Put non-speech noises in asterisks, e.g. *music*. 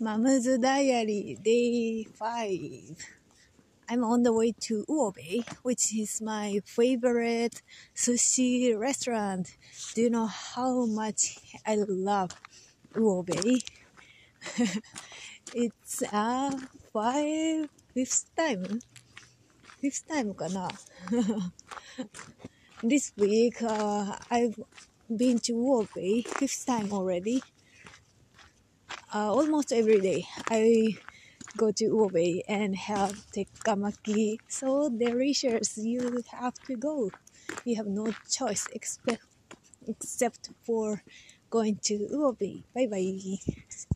Mom's Diary, Day 5. I'm on the way to Uobei, which is my favorite sushi restaurant. Do you know how much I love Uobei? *laughs* it's a five, fifth time. Fifth time かな *laughs* This week, uh, I've been to Uobei fifth time already. Uh, almost every day, I go to Uobei and have tekkamaki. So delicious, you have to go. You have no choice except except for going to Uobei. Bye bye.